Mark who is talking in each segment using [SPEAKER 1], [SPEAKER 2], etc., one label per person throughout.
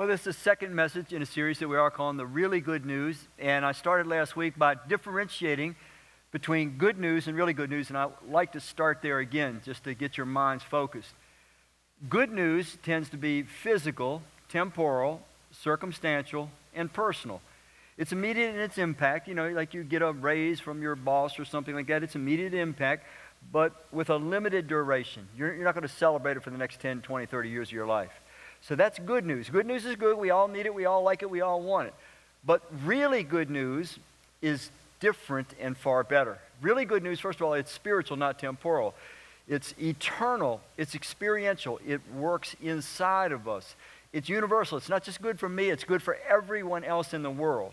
[SPEAKER 1] Well, this is the second message in a series that we are calling the Really Good News. And I started last week by differentiating between good news and really good news. And I'd like to start there again just to get your minds focused. Good news tends to be physical, temporal, circumstantial, and personal. It's immediate in its impact. You know, like you get a raise from your boss or something like that. It's immediate impact, but with a limited duration. You're, you're not going to celebrate it for the next 10, 20, 30 years of your life. So that's good news. Good news is good. We all need it. We all like it. We all want it. But really good news is different and far better. Really good news, first of all, it's spiritual, not temporal. It's eternal. It's experiential. It works inside of us. It's universal. It's not just good for me, it's good for everyone else in the world.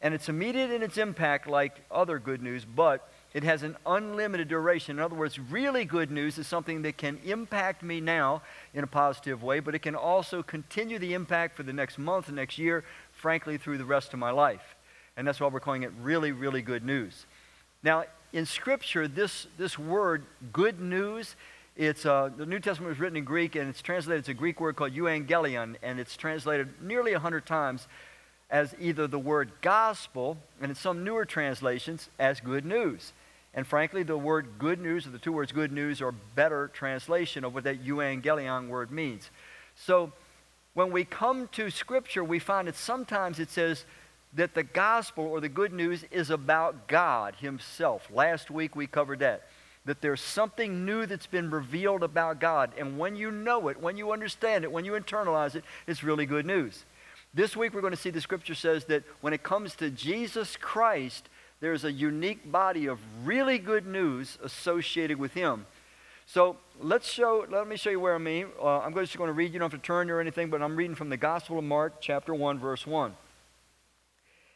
[SPEAKER 1] And it's immediate in its impact, like other good news, but it has an unlimited duration. In other words, really good news is something that can impact me now in a positive way, but it can also continue the impact for the next month, the next year, frankly, through the rest of my life. And that's why we're calling it really, really good news. Now, in Scripture, this, this word, good news, it's, uh, the New Testament was written in Greek, and it's translated, it's a Greek word called euangelion, and it's translated nearly 100 times as either the word gospel, and in some newer translations, as good news. And frankly, the word good news, or the two words good news, are better translation of what that euangelion word means. So when we come to Scripture, we find that sometimes it says that the gospel or the good news is about God Himself. Last week we covered that. That there's something new that's been revealed about God. And when you know it, when you understand it, when you internalize it, it's really good news. This week we're going to see the scripture says that when it comes to Jesus Christ, there's a unique body of really good news associated with him. So let's show, let me show you where I mean. Uh, I'm just going to read, you don't have to turn or anything, but I'm reading from the Gospel of Mark, chapter 1, verse 1.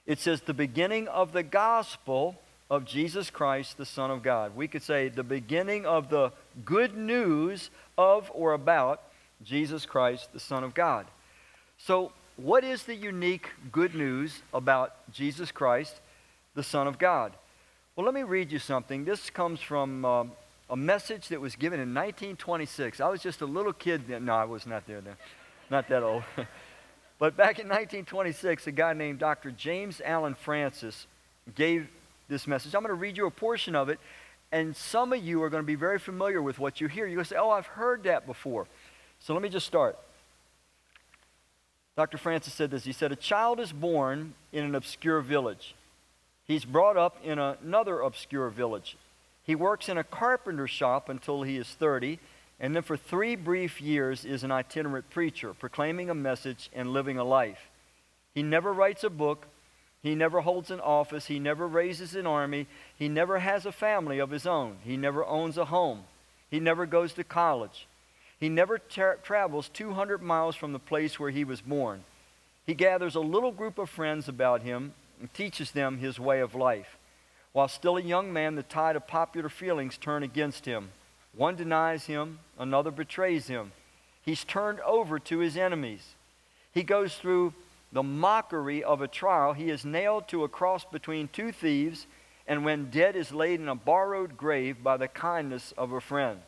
[SPEAKER 1] It says, the beginning of the gospel of Jesus Christ, the Son of God. We could say the beginning of the good news of or about Jesus Christ, the Son of God. So, what is the unique good news about Jesus Christ? the Son of God. Well, let me read you something. This comes from uh, a message that was given in 1926. I was just a little kid then. No, I was not there then. Not that old. but back in 1926, a guy named Dr. James Allan Francis gave this message. I'm going to read you a portion of it, and some of you are going to be very familiar with what you hear. You're going to say, Oh, I've heard that before. So let me just start. Dr. Francis said this. He said, A child is born in an obscure village. He's brought up in another obscure village. He works in a carpenter shop until he is 30, and then for three brief years is an itinerant preacher, proclaiming a message and living a life. He never writes a book. He never holds an office. He never raises an army. He never has a family of his own. He never owns a home. He never goes to college. He never tra- travels 200 miles from the place where he was born. He gathers a little group of friends about him and teaches them his way of life. While still a young man, the tide of popular feelings turn against him. One denies him, another betrays him. He's turned over to his enemies. He goes through the mockery of a trial. He is nailed to a cross between two thieves, and when dead, is laid in a borrowed grave by the kindness of a friend.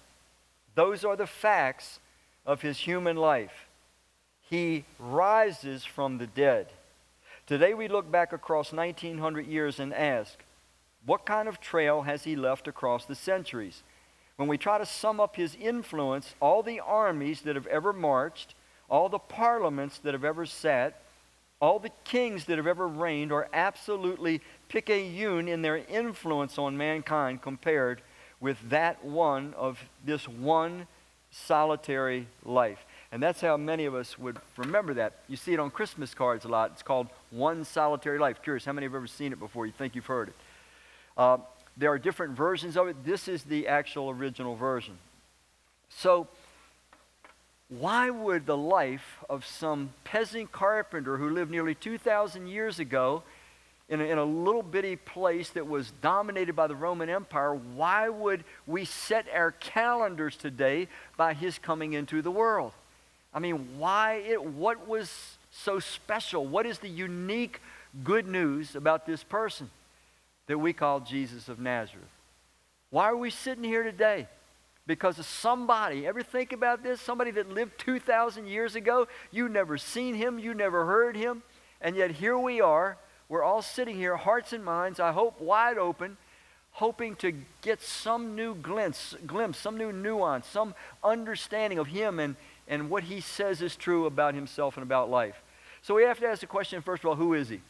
[SPEAKER 1] Those are the facts of his human life. He rises from the dead. Today we look back across 1900 years and ask, what kind of trail has he left across the centuries? When we try to sum up his influence, all the armies that have ever marched, all the parliaments that have ever sat, all the kings that have ever reigned are absolutely picayune in their influence on mankind compared with that one of this one solitary life. And that's how many of us would remember that. You see it on Christmas cards a lot. It's called One Solitary Life. Curious, how many have ever seen it before? You think you've heard it. Uh, there are different versions of it. This is the actual original version. So, why would the life of some peasant carpenter who lived nearly 2,000 years ago in a, in a little bitty place that was dominated by the Roman Empire, why would we set our calendars today by his coming into the world? I mean, why it, what was so special? What is the unique good news about this person that we call Jesus of Nazareth? Why are we sitting here today? because of somebody. Ever think about this? Somebody that lived 2,000 years ago. You never seen him, you never heard him, and yet here we are. We're all sitting here, hearts and minds, I hope wide open, hoping to get some new glimpse, glimpse some new nuance, some understanding of him and, and what he says is true about himself and about life. So we have to ask the question first of all, who is he?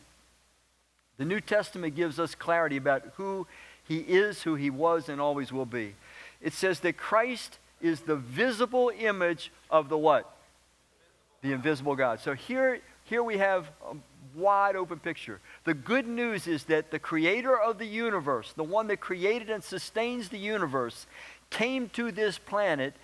[SPEAKER 1] The New Testament gives us clarity about who he is, who he was, and always will be. It says that Christ is the visible image of the what? The invisible God. So here, here we have a wide open picture. The good news is that the creator of the universe, the one that created and sustains the universe, came to this planet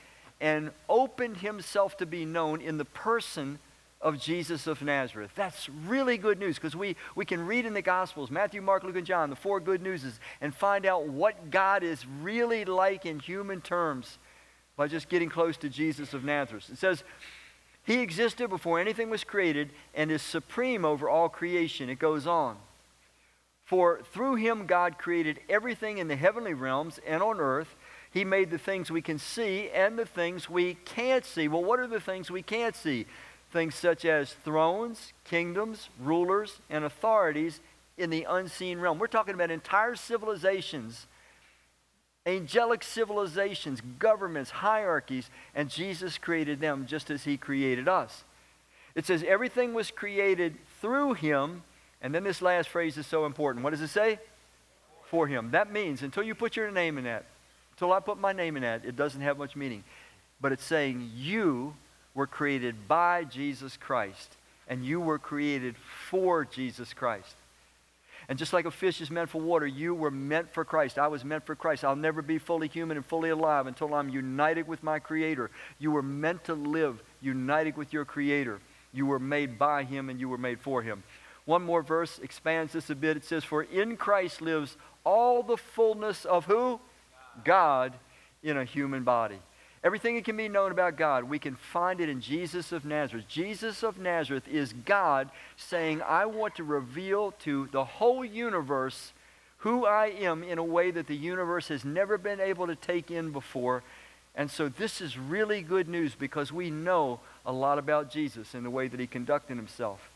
[SPEAKER 1] and opened himself to be known in the person of Jesus of Nazareth. That's really good news because we, we can read in the Gospels, Matthew, Mark, Luke, and John, the four good newses, and find out what God is really like in human terms by just getting close to Jesus of Nazareth. It says, He existed before anything was created and is supreme over all creation. It goes on. For through him God created everything in the heavenly realms and on earth. He made the things we can see and the things we can't see. Well, what are the things we can't see? things such as thrones, kingdoms, rulers, and authorities in the unseen realm. We're talking about entire civilizations, angelic civilizations, governments, hierarchies, and Jesus created them just as he created us. It says everything was created through him, and then this last phrase is so important. What does it say? For him. That means until you put your name in that, until I put my name in that, it doesn't have much meaning. But it's saying you were created by Jesus Christ, and you were created for Jesus Christ. And just like a fish is meant for water, you were meant for Christ. I was meant for Christ. I'll never be fully human and fully alive until I'm united with my Creator. You were meant to live united with your Creator. You were made by Him and you were made for Him. One more verse expands this a bit. It says, For in Christ lives all the fullness of who? God in a human body. Everything that can be known about God, we can find it in Jesus of Nazareth. Jesus of Nazareth is God saying, I want to reveal to the whole universe who I am in a way that the universe has never been able to take in before. And so this is really good news because we know a lot about Jesus and the way that he conducted himself.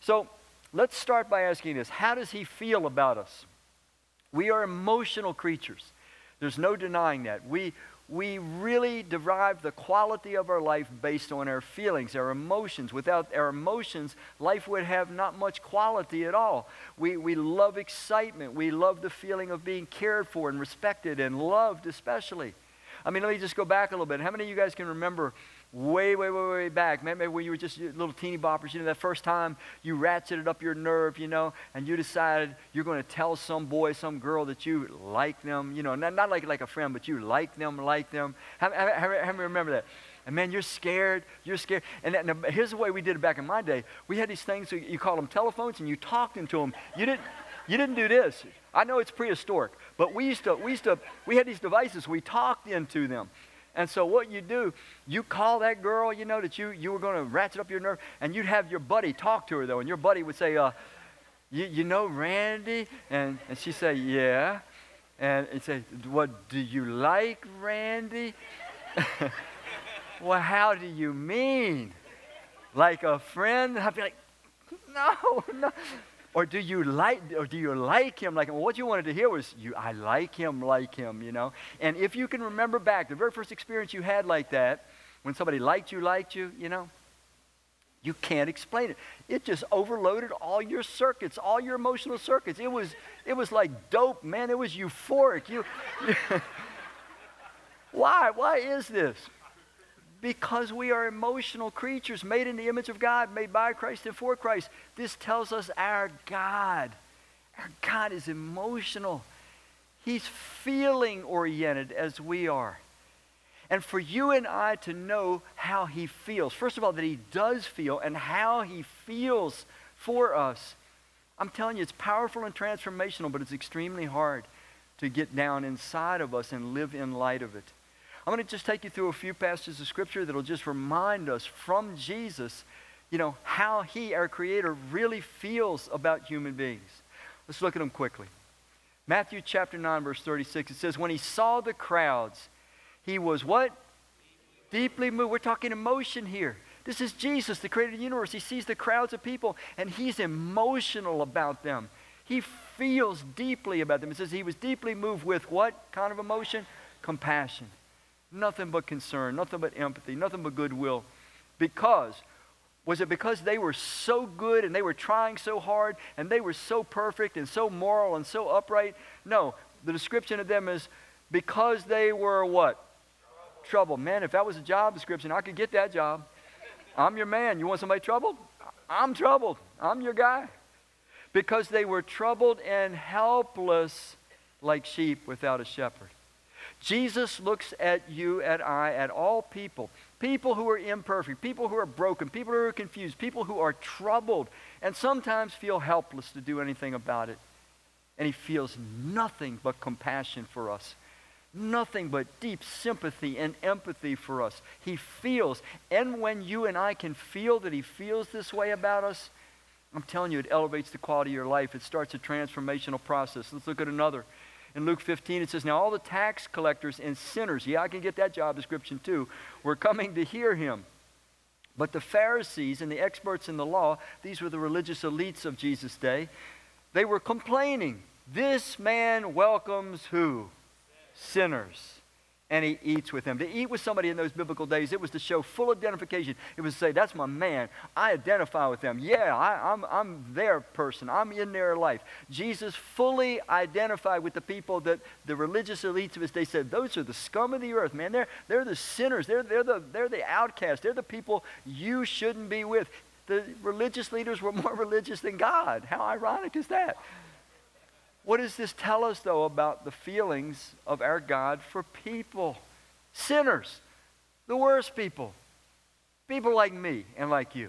[SPEAKER 1] So let's start by asking this How does he feel about us? We are emotional creatures. There's no denying that. We, we really derive the quality of our life based on our feelings, our emotions. Without our emotions, life would have not much quality at all. We, we love excitement. We love the feeling of being cared for and respected and loved, especially. I mean, let me just go back a little bit. How many of you guys can remember way, way, way, way back. Maybe when you were just little teeny boppers, you know, that first time you ratcheted up your nerve, you know, and you decided you're going to tell some boy, some girl that you like them, you know, not, not like, like a friend, but you like them, like them. How, how, how remember that? And man, you're scared. You're scared. And that, here's the way we did it back in my day. We had these things, you call them telephones, and you talked into them. You didn't, you didn't do this. I know it's prehistoric, but we used to, we used to, we had these devices. We talked into them. And so what you do, you call that girl, you know, that you, you were going to ratchet up your nerve, and you'd have your buddy talk to her, though, and your buddy would say, uh, you, you know Randy? And, and she'd say, yeah. And he'd say, what, do you like Randy? well, how do you mean? Like a friend? I'd be like, no, no. Or do you like or do you like him like him? What you wanted to hear was you I like him like him, you know. And if you can remember back the very first experience you had like that, when somebody liked you, liked you, you know, you can't explain it. It just overloaded all your circuits, all your emotional circuits. It was it was like dope, man. It was euphoric. You, you Why? Why is this? Because we are emotional creatures made in the image of God, made by Christ and for Christ. This tells us our God. Our God is emotional. He's feeling oriented as we are. And for you and I to know how he feels, first of all, that he does feel and how he feels for us, I'm telling you, it's powerful and transformational, but it's extremely hard to get down inside of us and live in light of it. I'm going to just take you through a few passages of Scripture that'll just remind us from Jesus, you know, how He, our Creator, really feels about human beings. Let's look at them quickly. Matthew chapter 9, verse 36, it says, When He saw the crowds, He was what? Deeply moved. We're talking emotion here. This is Jesus, the creator of the universe. He sees the crowds of people and he's emotional about them. He feels deeply about them. It says he was deeply moved with what kind of emotion? Compassion. Nothing but concern, nothing but empathy, nothing but goodwill. Because, was it because they were so good and they were trying so hard and they were so perfect and so moral and so upright? No, the description of them is because they were what? Trouble. Man, if that was a job description, I could get that job. I'm your man. You want somebody troubled? I'm troubled. I'm your guy. Because they were troubled and helpless like sheep without a shepherd. Jesus looks at you, at I, at all people. People who are imperfect, people who are broken, people who are confused, people who are troubled, and sometimes feel helpless to do anything about it. And he feels nothing but compassion for us. Nothing but deep sympathy and empathy for us. He feels. And when you and I can feel that he feels this way about us, I'm telling you, it elevates the quality of your life. It starts a transformational process. Let's look at another. In Luke 15, it says, Now all the tax collectors and sinners, yeah, I can get that job description too, were coming to hear him. But the Pharisees and the experts in the law, these were the religious elites of Jesus' day, they were complaining. This man welcomes who? Sinners and he eats with them. To eat with somebody in those biblical days, it was to show full identification. It was to say, that's my man. I identify with them. Yeah, I, am I'm, I'm their person. I'm in their life. Jesus fully identified with the people that the religious elites of his day said, those are the scum of the earth, man. They're, they're the sinners. They're, they're, the, they're the outcasts. They're the people you shouldn't be with. The religious leaders were more religious than God. How ironic is that? What does this tell us, though, about the feelings of our God for people? Sinners, the worst people, people like me and like you.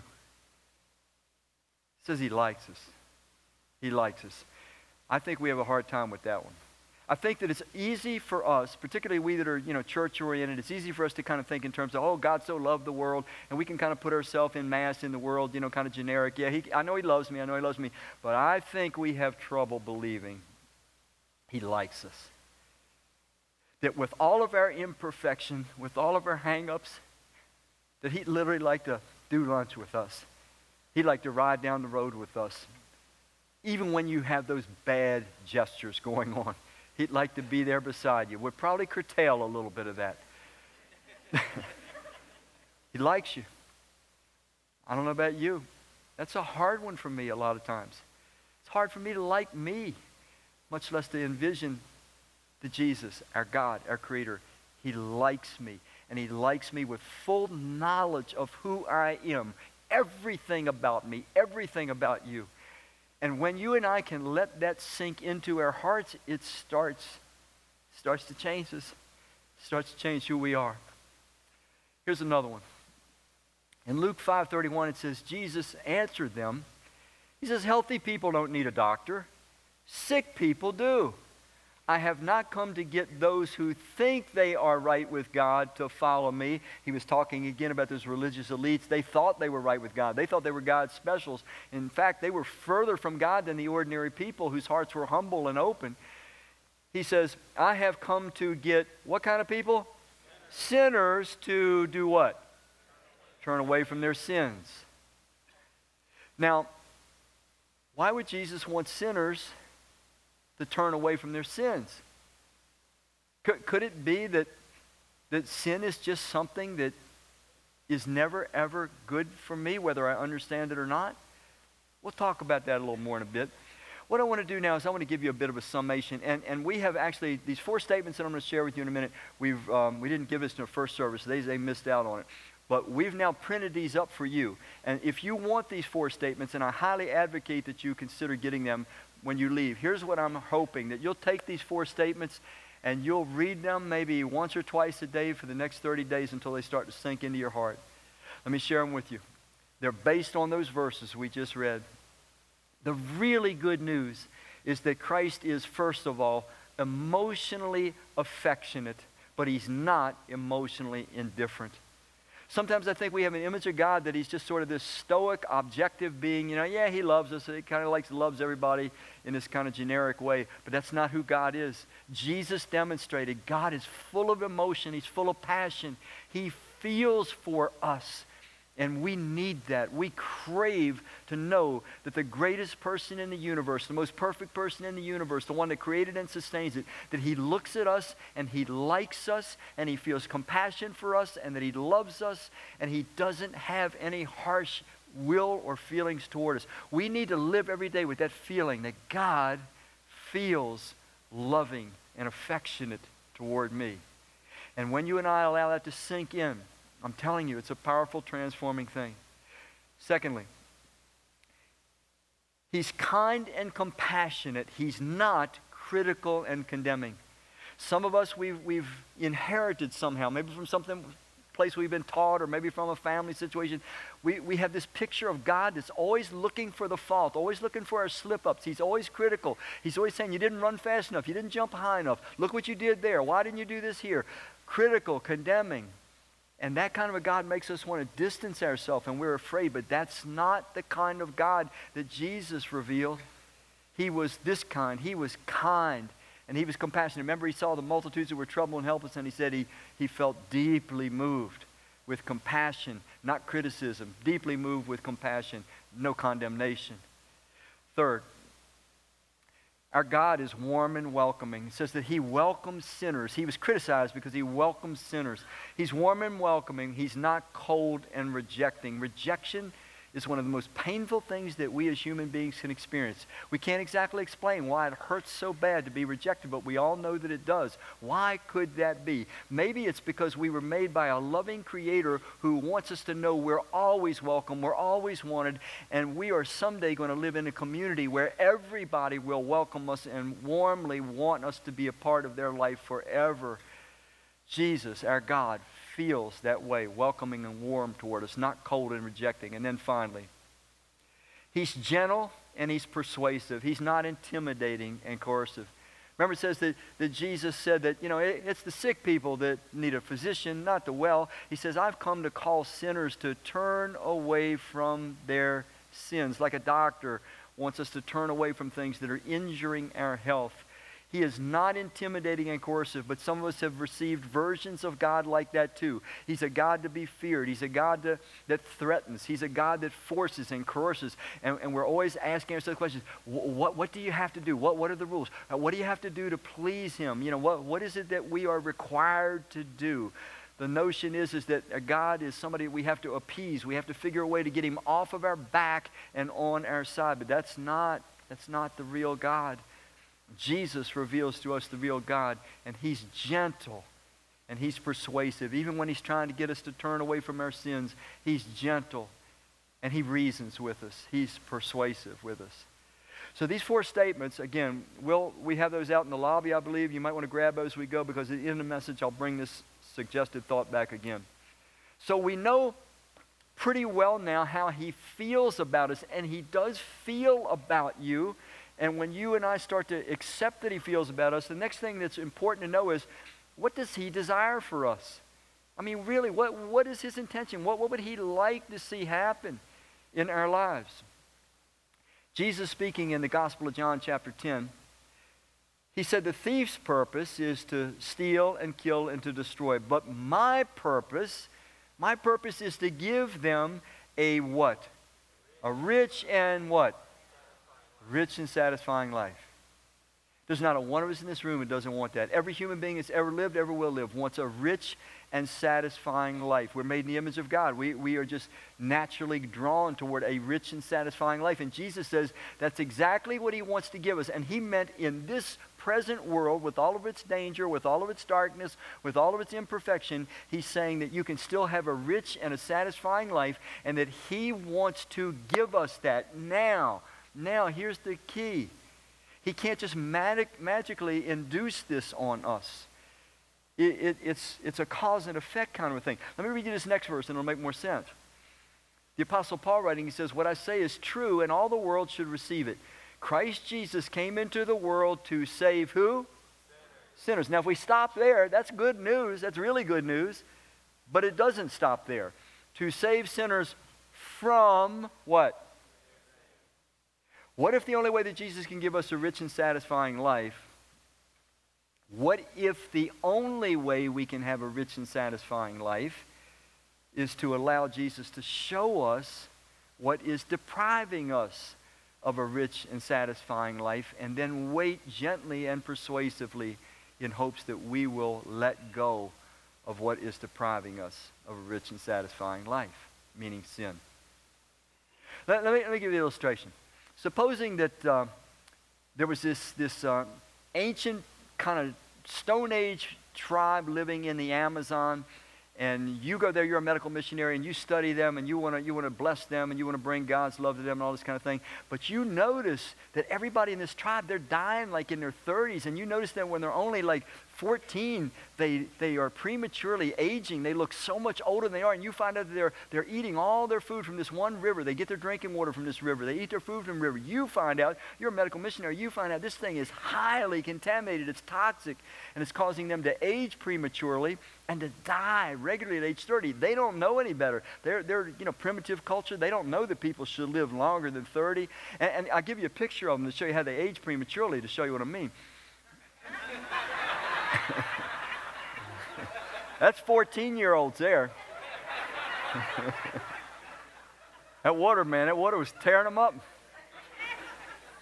[SPEAKER 1] He says he likes us. He likes us. I think we have a hard time with that one. I think that it's easy for us, particularly we that are, you know, church oriented, it's easy for us to kind of think in terms of, oh, God so loved the world, and we can kind of put ourselves in mass in the world, you know, kind of generic. Yeah, he, I know he loves me, I know he loves me, but I think we have trouble believing he likes us. That with all of our imperfection, with all of our hang-ups, that he'd literally like to do lunch with us. He'd like to ride down the road with us. Even when you have those bad gestures going on. He'd like to be there beside you. Would probably curtail a little bit of that. he likes you. I don't know about you. That's a hard one for me a lot of times. It's hard for me to like me, much less to envision the Jesus, our God, our Creator. He likes me, and He likes me with full knowledge of who I am, everything about me, everything about you. And when you and I can let that sink into our hearts, it starts, starts to change us, starts to change who we are. Here's another one. In Luke 5:31 it says Jesus answered them. He says healthy people don't need a doctor. Sick people do. I have not come to get those who think they are right with God to follow me. He was talking again about those religious elites. They thought they were right with God. They thought they were God's specials. In fact, they were further from God than the ordinary people whose hearts were humble and open. He says, I have come to get what kind of people? Sinners to do what? Turn away from their sins. Now, why would Jesus want sinners to turn away from their sins. Could, could it be that, that sin is just something that is never, ever good for me, whether I understand it or not? We'll talk about that a little more in a bit. What I want to do now is I want to give you a bit of a summation. And, and we have actually, these four statements that I'm going to share with you in a minute, we've, um, we didn't give this in the first service. They, they missed out on it. But we've now printed these up for you. And if you want these four statements, and I highly advocate that you consider getting them when you leave. Here's what I'm hoping that you'll take these four statements and you'll read them maybe once or twice a day for the next 30 days until they start to sink into your heart. Let me share them with you. They're based on those verses we just read. The really good news is that Christ is, first of all, emotionally affectionate, but he's not emotionally indifferent. Sometimes I think we have an image of God that he's just sort of this stoic, objective being. You know, yeah, he loves us. He kind of likes loves everybody in this kind of generic way. But that's not who God is. Jesus demonstrated God is full of emotion. He's full of passion. He feels for us. And we need that. We crave to know that the greatest person in the universe, the most perfect person in the universe, the one that created and sustains it, that he looks at us and he likes us and he feels compassion for us and that he loves us and he doesn't have any harsh will or feelings toward us. We need to live every day with that feeling that God feels loving and affectionate toward me. And when you and I allow that to sink in, I'm telling you, it's a powerful, transforming thing. Secondly, he's kind and compassionate. He's not critical and condemning. Some of us, we've, we've inherited somehow, maybe from something place we've been taught or maybe from a family situation. We, we have this picture of god that's always looking for the fault always looking for our slip-ups. He's always critical. He's always saying you didn't run fast enough. You didn't jump high enough. Look what you did there. Why didn't you do this here? Critical condemning and that kind of a God makes us want to distance ourselves and we're afraid, but that's not the kind of God that Jesus revealed. He was this kind. He was kind and he was compassionate. Remember, he saw the multitudes that were troubled and helpless, and he said he, he felt deeply moved with compassion, not criticism. Deeply moved with compassion, no condemnation. Third, our God is warm and welcoming. It says that He welcomes sinners. He was criticized because He welcomes sinners. He's warm and welcoming. He's not cold and rejecting. Rejection is one of the most painful things that we as human beings can experience. We can't exactly explain why it hurts so bad to be rejected, but we all know that it does. Why could that be? Maybe it's because we were made by a loving creator who wants us to know we're always welcome, we're always wanted, and we are someday going to live in a community where everybody will welcome us and warmly want us to be a part of their life forever. Jesus, our God, feels that way, welcoming and warm toward us, not cold and rejecting. And then finally, he's gentle and he's persuasive. He's not intimidating and coercive. Remember, it says that, that Jesus said that, you know, it, it's the sick people that need a physician, not the well. He says, I've come to call sinners to turn away from their sins, like a doctor wants us to turn away from things that are injuring our health. He is not intimidating and coercive, but some of us have received versions of God like that too. He's a God to be feared. He's a God to, that threatens. He's a God that forces and coerces. And, and we're always asking ourselves questions. What, what do you have to do? What, what are the rules? Uh, what do you have to do to please him? You know, what, what is it that we are required to do? The notion is, is that a God is somebody we have to appease. We have to figure a way to get him off of our back and on our side. But that's not, that's not the real God. Jesus reveals to us the real God, and he's gentle and he's persuasive. Even when he's trying to get us to turn away from our sins, he's gentle and he reasons with us. He's persuasive with us. So these four statements, again, we'll, we have those out in the lobby, I believe. You might want to grab those as we go because of the message, I'll bring this suggested thought back again. So we know pretty well now how he feels about us, and he does feel about you. And when you and I start to accept that he feels about us, the next thing that's important to know is what does he desire for us? I mean, really, what, what is his intention? What, what would he like to see happen in our lives? Jesus speaking in the Gospel of John, chapter 10, he said, The thief's purpose is to steal and kill and to destroy. But my purpose, my purpose is to give them a what? A rich and what? Rich and satisfying life. There's not a one of us in this room who doesn't want that. Every human being that's ever lived, ever will live, wants a rich and satisfying life. We're made in the image of God. We, we are just naturally drawn toward a rich and satisfying life. And Jesus says that's exactly what he wants to give us. And he meant in this present world, with all of its danger, with all of its darkness, with all of its imperfection, he's saying that you can still have a rich and a satisfying life, and that he wants to give us that now now, here's the key He can't just magic, magically induce this on us. It, it, it's, it's a cause and effect kind of a thing. Let me read you this next verse and it'll make more sense. The Apostle Paul writing, he says, What I say is true, and all the world should receive it. Christ Jesus came into the world to save who? Sinners. Sinners. Now, if we stop there, that's good news. That's really good news. But it doesn't stop there. to save sinners from what? What if the only way that Jesus can give us a rich and satisfying life? What if the only way we can have a rich and satisfying life is to allow Jesus to show us what is depriving us of a rich and satisfying life and then wait gently and persuasively in hopes that we will let go of what is depriving us of a rich and satisfying life, meaning sin. Let, let, me, let me, give you an illustration. Supposing that uh, there was this, this uh, ancient kind of Stone Age tribe living in the Amazon and you go there, you're a medical missionary, and you study them, and you want to you want to bless them, and you want to bring God's love to them, and all this kind of thing. But you notice that everybody in this tribe, they're dying like in their 30s, and you notice that when they're only like 14, they, they are prematurely aging. They look so much older than they are. And you find out that they're, they're eating all their food from this one river. They get their drinking water from this river. They eat their food from the river. You find out, you're a medical missionary, you find out this thing is highly contaminated. It's toxic. And it's causing them to age prematurely and to die regularly at age 30. They don't know any better. They're, they're you know, primitive culture. They don't know that people should live longer than 30. And, and I'll give you a picture of them to show you how they age prematurely to show you what I mean. That's 14 year olds there. that water, man, that water was tearing them up.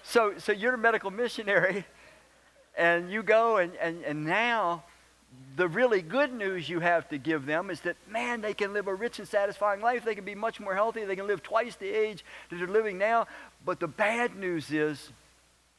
[SPEAKER 1] So, so you're a medical missionary, and you go, and, and, and now the really good news you have to give them is that, man, they can live a rich and satisfying life. They can be much more healthy. They can live twice the age that they're living now. But the bad news is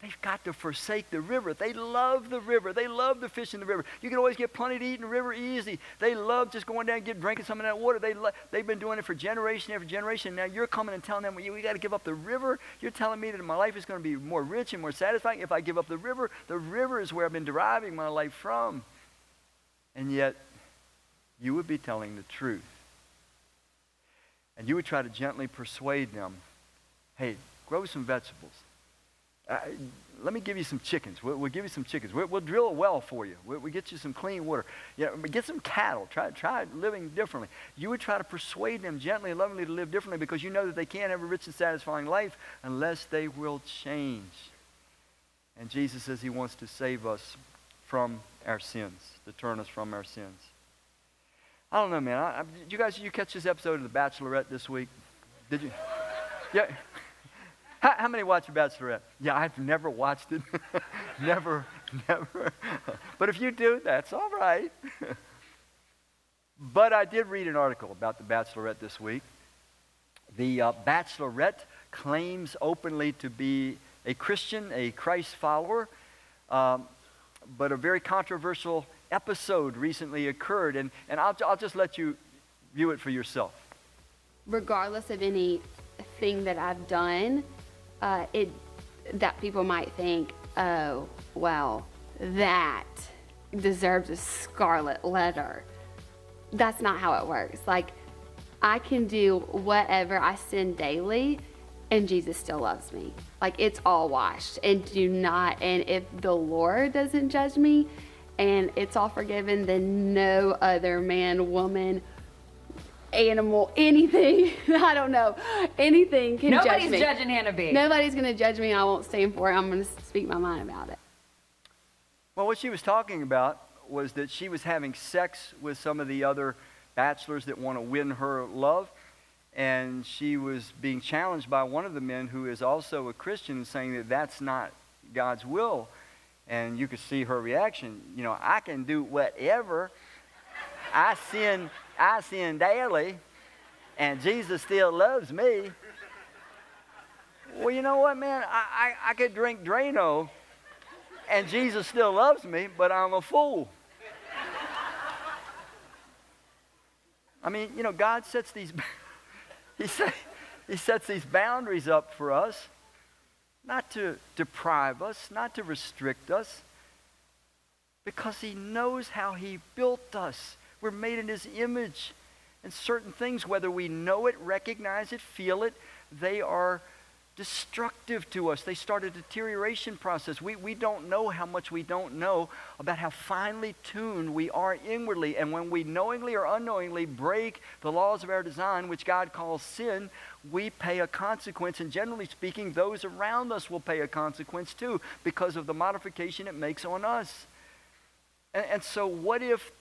[SPEAKER 1] They've got to forsake the river. They love the river. They love the fish in the river. You can always get plenty to eat in the river easy. They love just going down and get, drinking some of that water. They lo- they've been doing it for generation after generation. Now you're coming and telling them, well, we got to give up the river. You're telling me that my life is going to be more rich and more satisfying if I give up the river. The river is where I've been deriving my life from. And yet, you would be telling the truth. And you would try to gently persuade them, hey, grow some vegetables uh, let me give you some chickens. We'll, we'll give you some chickens. We'll, we'll, drill a well for you. We'll, we'll get you some clean water. You know, get some cattle. Try, try living differently. You would try to persuade them gently and lovingly to live differently because you know that they can't have a rich and satisfying life unless they will change. And Jesus says he wants to save us from our sins, to turn us from our sins. I don't know, man. I, I, you guys, you catch this episode of The Bachelorette this week? Did you? Yeah. How, how many watch The Bachelorette? Yeah, I've never watched it. never, never. but if you do, that's all right. but I did read an article about The Bachelorette this week. The uh, Bachelorette claims openly to be a Christian, a Christ follower, um, but a very controversial episode recently occurred, and, and I'll, I'll just let you view it for yourself.
[SPEAKER 2] Regardless of anything that I've done, uh, it that people might think, oh, well, that deserves a scarlet letter. That's not how it works. Like, I can do whatever I sin daily, and Jesus still loves me. Like, it's all washed. And do not, and if the Lord doesn't judge me and it's all forgiven, then no other man, woman, animal, anything. I don't know. Anything can
[SPEAKER 3] Nobody's
[SPEAKER 2] judge me.
[SPEAKER 3] judging Hannah B.
[SPEAKER 2] Nobody's going to judge me. I won't stand for it. I'm going to speak my mind about it.
[SPEAKER 1] Well, what she was talking about was that she was having sex with some of the other bachelors that want to win her love. And she was being challenged by one of the men who is also a Christian, saying that that's not God's will. And you could see her reaction. You know, I can do whatever. I sin I sin daily, and Jesus still loves me. Well, you know what, man? I, I, I could drink Drano, and Jesus still loves me, but I'm a fool. I mean, you know, God sets these, he, set, he sets these boundaries up for us, not to deprive us, not to restrict us, because he knows how he built us. We're made in his image. And certain things, whether we know it, recognize it, feel it, they are destructive to us. They start a deterioration process. We, we don't know how much we don't know about how finely tuned we are inwardly. And when we knowingly or unknowingly break the laws of our design, which God calls sin, we pay a consequence. And generally speaking, those around us will pay a consequence too because of the modification it makes on us. And, and so, what if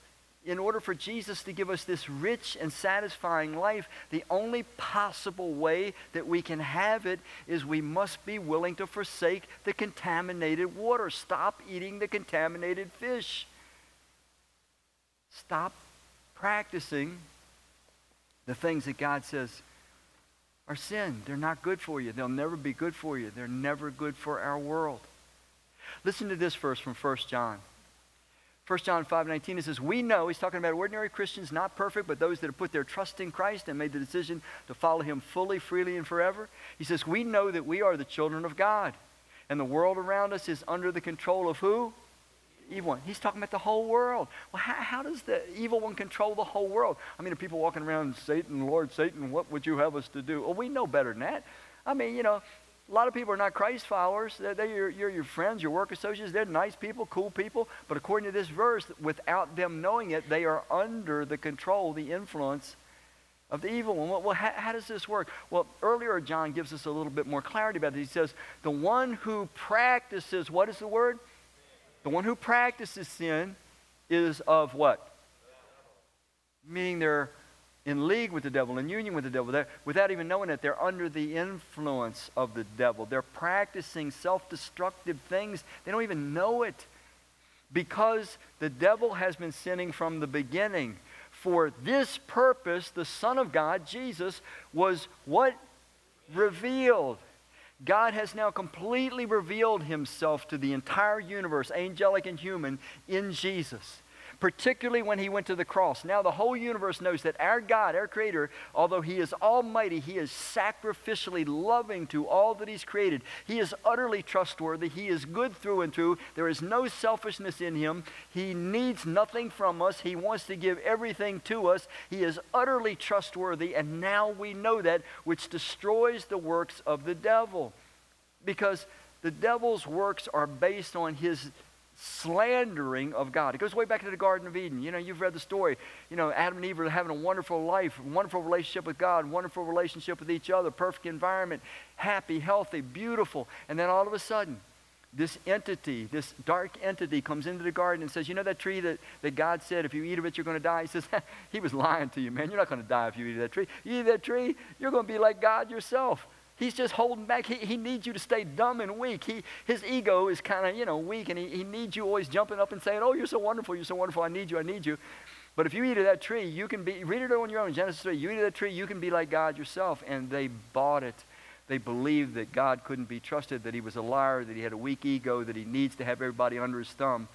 [SPEAKER 1] in order for Jesus to give us this rich and satisfying life, the only possible way that we can have it is we must be willing to forsake the contaminated water. Stop eating the contaminated fish. Stop practicing the things that God says are sin. They're not good for you. They'll never be good for you. They're never good for our world. Listen to this verse from 1 John. 1 John 5 19, it says, We know, he's talking about ordinary Christians, not perfect, but those that have put their trust in Christ and made the decision to follow him fully, freely, and forever. He says, We know that we are the children of God. And the world around us is under the control of who? Evil one. He's talking about the whole world. Well, how, how does the evil one control the whole world? I mean, are people walking around, Satan, Lord Satan, what would you have us to do? Well, we know better than that. I mean, you know, a lot of people are not Christ followers. They're, they're your, you're your friends, your work associates. They're nice people, cool people. But according to this verse, without them knowing it, they are under the control, the influence of the evil one. Well, how, how, does this work? Well, earlier John gives us a little bit more clarity about it. He says, the one who practices, what is the word? The one who practices sin is of what? Meaning they're in league with the devil, in union with the devil. They're, without even knowing it, they're under the influence of the devil. They're practicing self destructive things. They don't even know it because the devil has been sinning from the beginning. For this purpose, the Son of God, Jesus, was what? Revealed. God has now completely revealed himself to the entire universe, angelic and human, in Jesus particularly when he went to the cross. Now, the whole universe knows that our God, our Creator, although He is almighty, He is sacrificially loving to all that He's created. He is utterly trustworthy. He is good through and through. There is no selfishness in Him. He needs nothing from us. He wants to give everything to us. He is utterly trustworthy, and now we know that, which destroys the works of the devil. Because the devil's works are based on his slandering of God. It goes way back to the Garden of Eden. You know, you've read the story. You know, Adam and Eve are having a wonderful life, wonderful relationship with God, wonderful relationship with each other, perfect environment, happy, healthy, beautiful. And then all of a sudden, this entity, this dark entity comes into the garden and says, You know that tree that, that God said if you eat of it, you're going to die? He says, He was lying to you, man. You're not going to die if you eat that tree. You eat that tree, you're going to be like God yourself. He's just holding back. He, he needs you to stay dumb and weak. He, his ego is kind of, you know, weak, and he, he needs you always jumping up and saying, oh, you're so wonderful, you're so wonderful, I need you, I need you. But if you eat of that tree, you can be, read it on your own, Genesis 3, you eat of that tree, you can be like God yourself. And they bought it. They believed that God couldn't be trusted, that he was a liar, that he had a weak ego, that he needs to have everybody under his thumb.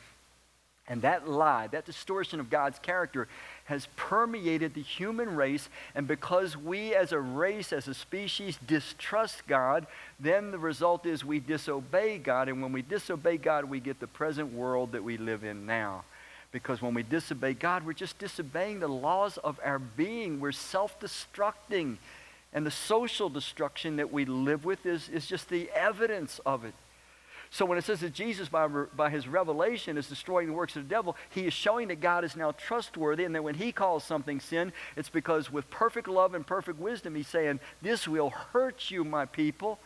[SPEAKER 1] And that lie, that distortion of God's character, has permeated the human race. And because we as a race, as a species, distrust God, then the result is we disobey God. And when we disobey God, we get the present world that we live in now. Because when we disobey God, we're just disobeying the laws of our being. We're self destructing. And the social destruction that we live with is, is just the evidence of it. So when it says that Jesus, by, by his revelation, is destroying the works of the devil, he is showing that God is now trustworthy and that when he calls something sin, it's because with perfect love and perfect wisdom, he's saying, This will hurt you, my people.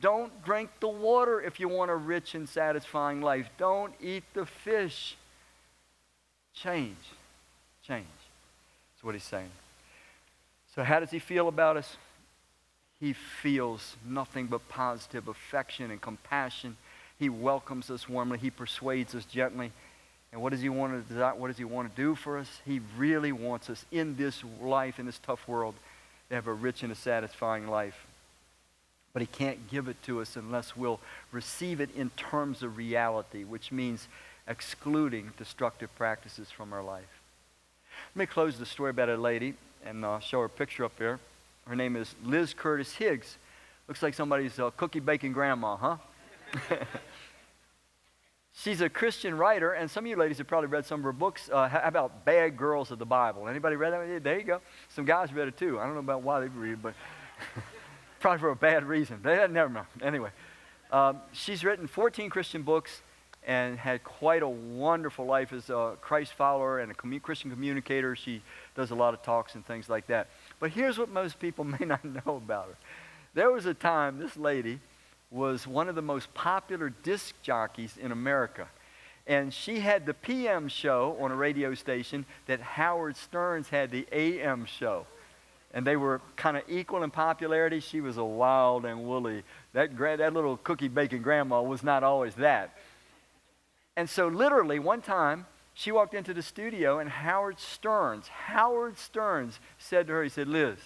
[SPEAKER 1] Don't drink the water if you want a rich and satisfying life. Don't eat the fish. Change. Change. That's what he's saying. So, how does he feel about us? He feels nothing but positive affection and compassion he welcomes us warmly. He persuades us gently. And what does he want to what does he want to do for us? He really wants us in this life, in this tough world, to have a rich and a satisfying life. But he can't give it to us unless we'll receive it in terms of reality, which means excluding destructive practices from our life. Let me close the story about a lady and I'll show her a picture up there. Her name is Liz Curtis Higgs. Looks like somebody's uh, cookie baking grandma, huh? She's a Christian writer, and some of you ladies have probably read some of her books uh, about bad girls of the Bible. Anybody read that? There you go. Some guys read it too. I don't know about why they read it, but Probably for a bad reason. But never mind. Anyway, um, she's written 14 Christian books and had quite a wonderful life as a Christ follower and a Christian communicator. She does a lot of talks and things like that. But here's what most people may not know about her. There was a time this lady was one of the most popular disc jockeys in America. And she had the PM show on a radio station that Howard Stearns had the AM show. And they were kind of equal in popularity. She was a wild and woolly. That, that little cookie baking grandma was not always that. And so, literally, one time, she walked into the studio, and Howard Stearns, Howard Stearns said to her, he said, Liz,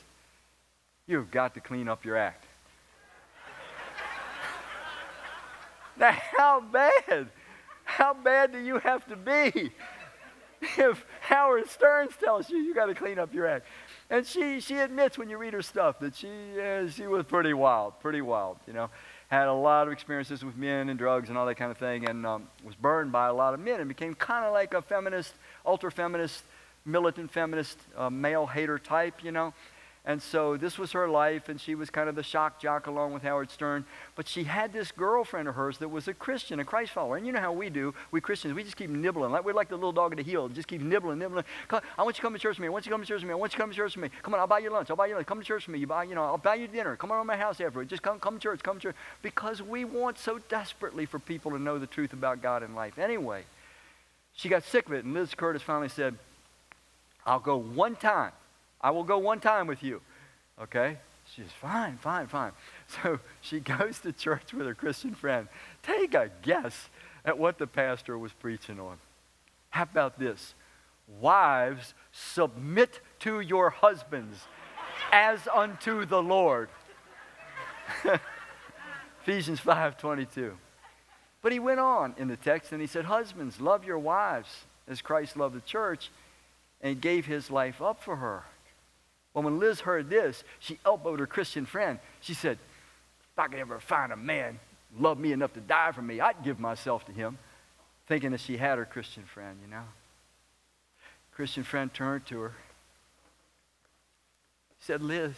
[SPEAKER 1] you've got to clean up your act. Now, how bad? How bad do you have to be if Howard Stern tells you you got to clean up your act? And she, she admits when you read her stuff that she, uh, she was pretty wild, pretty wild, you know had a lot of experiences with men and drugs and all that kind of thing, and um, was burned by a lot of men and became kind of like a feminist, ultra feminist, militant feminist, uh, male hater type, you know. And so this was her life, and she was kind of the shock jock along with Howard Stern. But she had this girlfriend of hers that was a Christian, a Christ follower. And you know how we do, we Christians, we just keep nibbling. Like we're like the little dog at the heel, just keep nibbling, nibbling. I want you to come to church with me. I want you to come to church with me. I want you to come to church with me. Come on, I'll buy you lunch. I'll buy you lunch. Come to church with me. You buy, you know, I'll buy you dinner. Come on to my house afterward. Just come, come to church. Come to church. Because we want so desperately for people to know the truth about God and life. Anyway, she got sick of it, and Liz Curtis finally said, "I'll go one time. I will go one time with you." Okay? She's fine, fine, fine. So she goes to church with her Christian friend. Take a guess at what the pastor was preaching on. How about this? Wives, submit to your husbands as unto the Lord. Ephesians 5:22. But he went on in the text and he said, "Husbands, love your wives as Christ loved the church and gave his life up for her." Well, when Liz heard this, she elbowed her Christian friend. She said, If I could ever find a man love me enough to die for me, I'd give myself to him. Thinking that she had her Christian friend, you know. Christian friend turned to her. He said, Liz,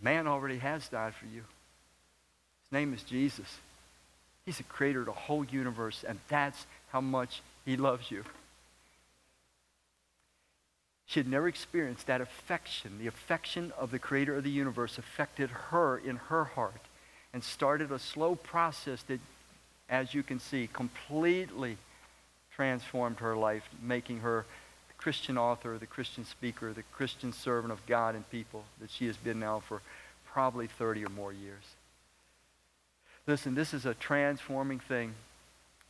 [SPEAKER 1] man already has died for you. His name is Jesus. He's the creator of the whole universe, and that's how much he loves you. She had never experienced that affection. The affection of the creator of the universe affected her in her heart and started a slow process that, as you can see, completely transformed her life, making her the Christian author, the Christian speaker, the Christian servant of God and people that she has been now for probably 30 or more years. Listen, this is a transforming thing.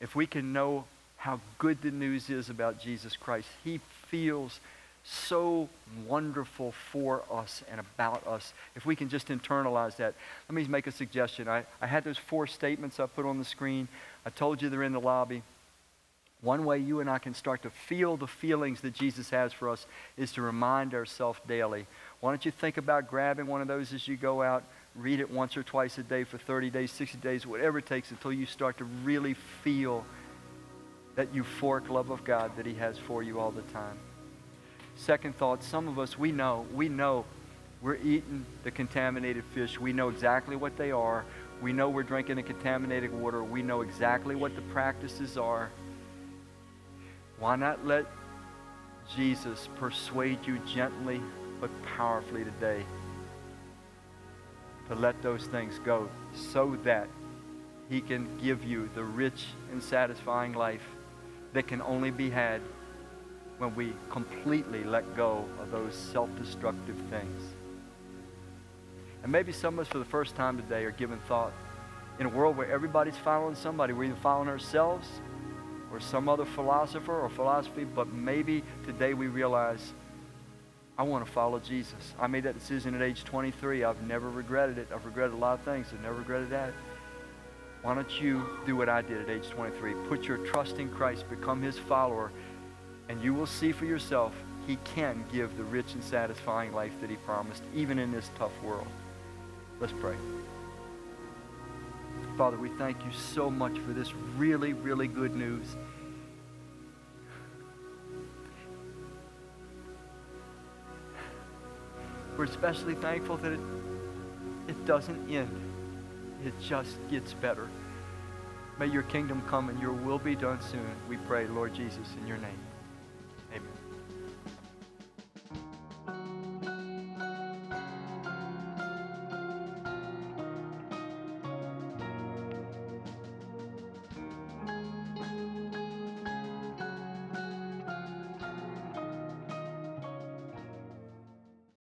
[SPEAKER 1] If we can know how good the news is about Jesus Christ, he feels so wonderful for us and about us if we can just internalize that. Let me make a suggestion. I, I had those four statements I put on the screen. I told you they're in the lobby. One way you and I can start to feel the feelings that Jesus has for us is to remind ourselves daily. Why don't you think about grabbing one of those as you go out? Read it once or twice a day for 30 days, 60 days, whatever it takes until you start to really feel that euphoric love of God that He has for you all the time. Second thought, some of us, we know, we know we're eating the contaminated fish. We know exactly what they are. We know we're drinking the contaminated water. We know exactly what the practices are. Why not let Jesus persuade you gently but powerfully today to let those things go so that he can give you the rich and satisfying life that can only be had when we completely let go of those self-destructive things. And maybe some of us for the first time today are giving thought in a world where everybody's following somebody. We're either following ourselves or some other philosopher or philosophy, but maybe today we realize I want to follow Jesus. I made that decision at age 23. I've never regretted it. I've regretted a lot of things. I've never regretted that. Why don't you do what I did at age 23? Put your trust in Christ, become his follower, and you will see for yourself he can give the rich and satisfying life that he promised, even in this tough world. Let's pray. Father, we thank you so much for this really, really good news. We're especially thankful that it, it doesn't end. It just gets better. May your kingdom come and your will be done soon. We pray, Lord Jesus, in your name.